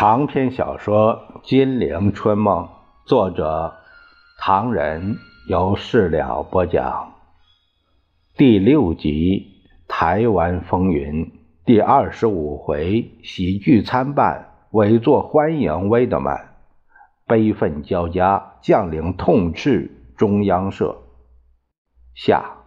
长篇小说《金陵春梦》，作者唐人，由事了播讲。第六集《台湾风云》第二十五回，喜剧参半，委座欢迎威德曼，悲愤交加，将领痛斥中央社。下。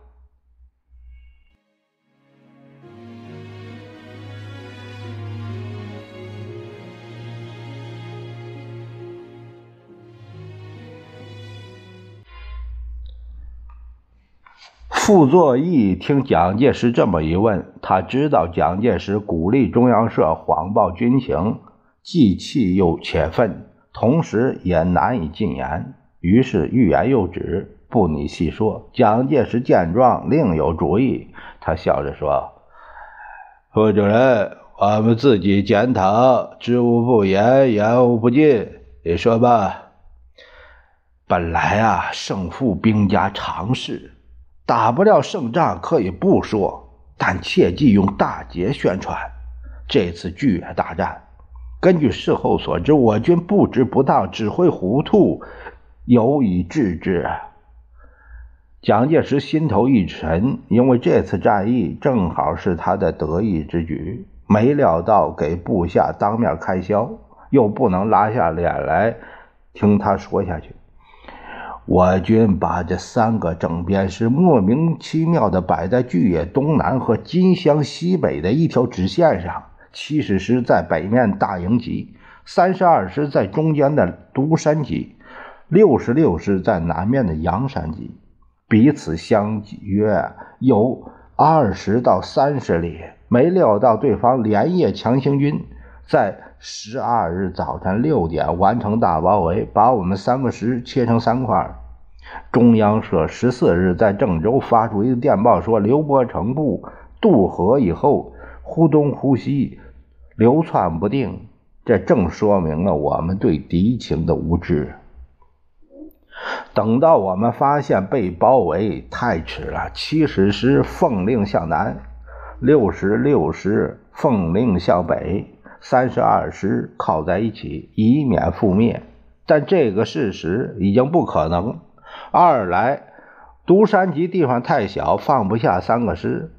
傅作义听蒋介石这么一问，他知道蒋介石鼓励中央社谎报军情，既气又且愤，同时也难以进言，于是欲言又止，不拟细说。蒋介石见状，另有主意，他笑着说：“傅主任，我们自己检讨，知无不言，言无不尽。你说吧。本来啊，胜负兵家常事。”打不了胜仗可以不说，但切忌用大捷宣传。这次巨野大战，根据事后所知，我军布置不当，指挥糊涂，有以治之。蒋介石心头一沉，因为这次战役正好是他的得意之举，没料到给部下当面开销，又不能拉下脸来听他说下去。我军把这三个整编师莫名其妙地摆在巨野东南和金乡西北的一条直线上，七十师在北面大营集，三十二师在中间的独山集，六十六师在南面的阳山集，彼此相约有二十到三十里。没料到对方连夜强行军，在十二日早晨六点完成大包围，把我们三个师切成三块。中央社十四日在郑州发出一个电报，说刘伯承部渡河以后忽东忽西，流窜不定。这正说明了我们对敌情的无知。等到我们发现被包围，太迟了。七十师奉令向南，六十六师奉令向北，三十二师靠在一起，以免覆灭。但这个事实已经不可能。二来，独山集地方太小，放不下三个师，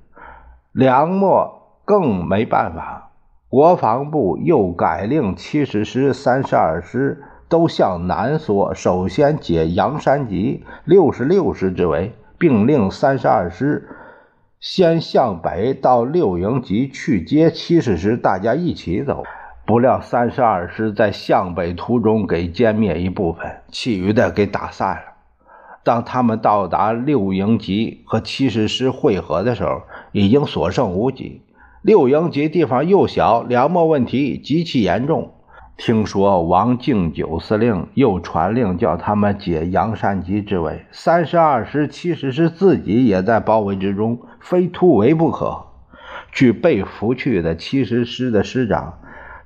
梁末更没办法。国防部又改令七十师、三十二师都向南缩，首先解阳山集、六十六师之围，并令三十二师先向北到六营集去接七十师，大家一起走。不料三十二师在向北途中给歼灭一部分，其余的给打散了。当他们到达六营集和七十师会合的时候，已经所剩无几。六营集地方又小，粮秣问题极其严重。听说王敬久司令又传令叫他们解阳山集之围。三十二师、七十师自己也在包围之中，非突围不可。据被俘去的七十师的师长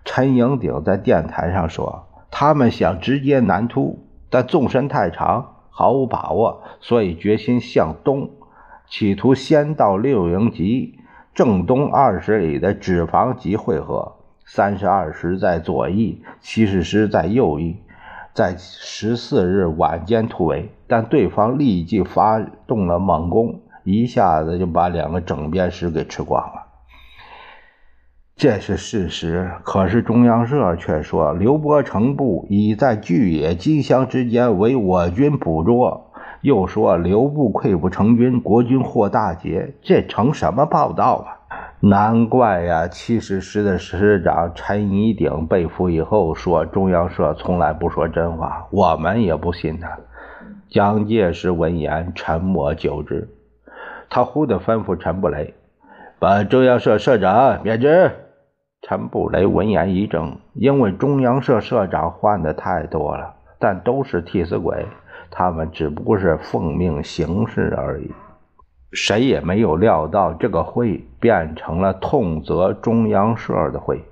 陈营鼎在电台上说，他们想直接南突，但纵深太长。毫无把握，所以决心向东，企图先到六营集正东二十里的脂肪集汇合。三十二师在左翼，七十师在右翼，在十四日晚间突围，但对方立即发动了猛攻，一下子就把两个整编师给吃光了。这是事实，可是中央社却说刘伯承部已在巨野、金乡之间为我军捕捉，又说刘部溃不成军，国军获大捷，这成什么报道啊？难怪呀！七十师的师长陈宜鼎被俘以后说，中央社从来不说真话，我们也不信他。蒋介石闻言沉默久之，他忽地吩咐陈布雷，把中央社社长免职。陈布雷闻言一怔，因为中央社社长换的太多了，但都是替死鬼，他们只不过是奉命行事而已。谁也没有料到这个会变成了痛责中央社的会，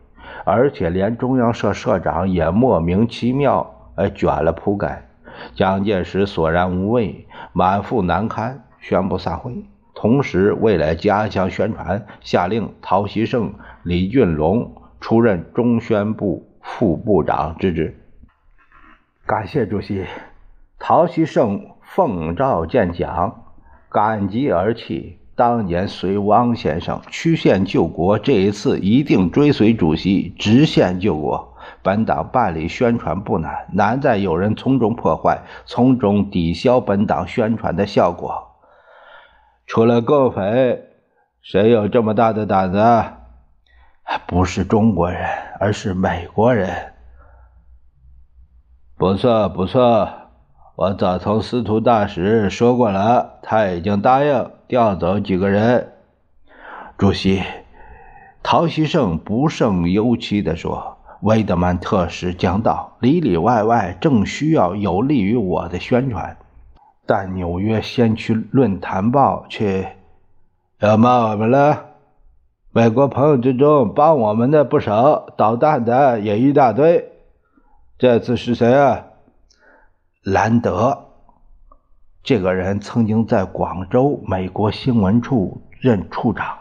而且连中央社社长也莫名其妙而卷了铺盖。蒋介石索然无味，满腹难堪，宣布散会。同时，为了加强宣传，下令陶希圣。李俊龙出任中宣部副部长之职。感谢主席。陶希圣奉诏见蒋，感激而泣。当年随汪先生曲线救国，这一次一定追随主席直线救国。本党办理宣传不难，难在有人从中破坏，从中抵消本党宣传的效果。除了共匪，谁有这么大的胆子？不是中国人，而是美国人。不错，不错，我早从司徒大使说过了，他已经答应调走几个人。主席，陶希圣不胜忧戚地说：“威德曼特使将到，里里外外正需要有利于我的宣传。”但纽约先驱论坛报却要骂我们了。美国朋友之中帮我们的不少，捣蛋的也一大堆。这次是谁啊？兰德。这个人曾经在广州美国新闻处任处长。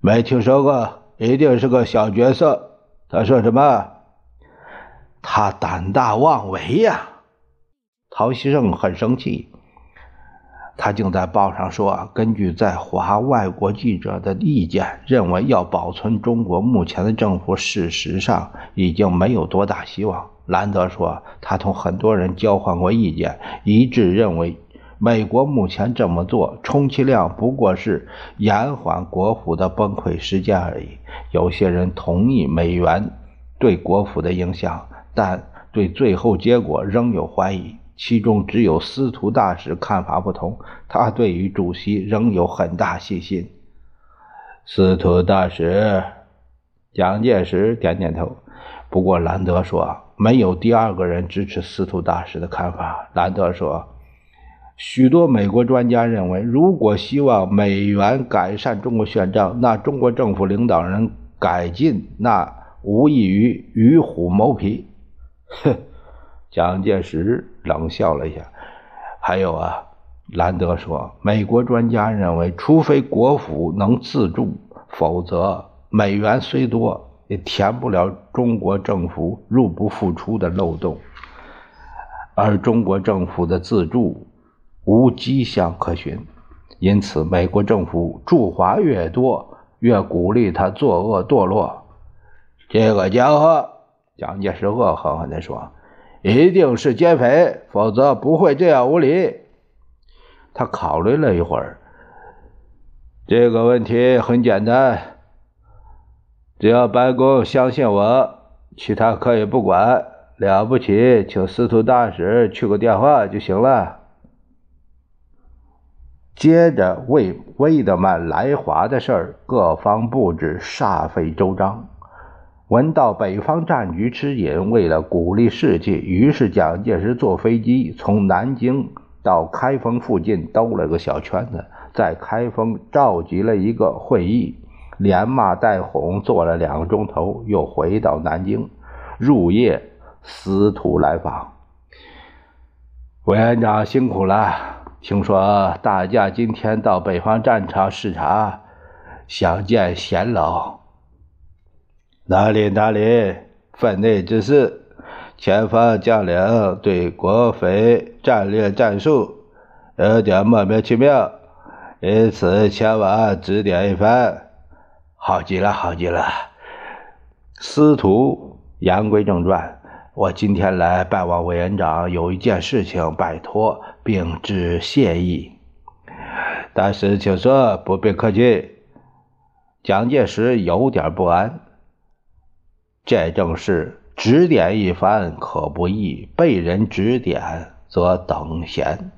没听说过，一定是个小角色。他说什么？他胆大妄为呀！陶希圣很生气，他竟在报上说：“根据在华外国记者的意见，认为要保存中国目前的政府，事实上已经没有多大希望。”兰德说：“他同很多人交换过意见，一致认为，美国目前这么做，充其量不过是延缓国府的崩溃时间而已。有些人同意美元对国府的影响，但对最后结果仍有怀疑。”其中只有司徒大使看法不同，他对于主席仍有很大信心。司徒大使蒋介石点点头。不过兰德说，没有第二个人支持司徒大使的看法。兰德说，许多美国专家认为，如果希望美元改善中国宪政，那中国政府领导人改进，那无异于与虎谋皮。哼。蒋介石冷笑了一下，还有啊，兰德说，美国专家认为，除非国府能自助，否则美元虽多，也填不了中国政府入不敷出的漏洞。而中国政府的自助无迹象可循，因此，美国政府驻华越多，越鼓励他作恶堕落。这个家伙，蒋介石恶狠狠地说。一定是奸匪，否则不会这样无礼。他考虑了一会儿，这个问题很简单，只要白宫相信我，其他可以不管。了不起，请司徒大使去个电话就行了。接着为魏德曼来华的事儿，各方布置煞费周章。闻到北方战局吃紧，为了鼓励士气，于是蒋介石坐飞机从南京到开封附近兜了个小圈子，在开封召集了一个会议，连骂带哄坐了两个钟头，又回到南京。入夜，司徒来访，委员长辛苦了。听说大家今天到北方战场视察，想见贤老。哪里哪里，分内之事。前方将领对国匪战略战术有点莫名其妙，因此前往指点一番。好极了，好极了。司徒言归正传，我今天来拜望委员长，有一件事情拜托，并致谢意。但是，请说，不必客气。蒋介石有点不安。这正是指点一番可不易，被人指点则等闲。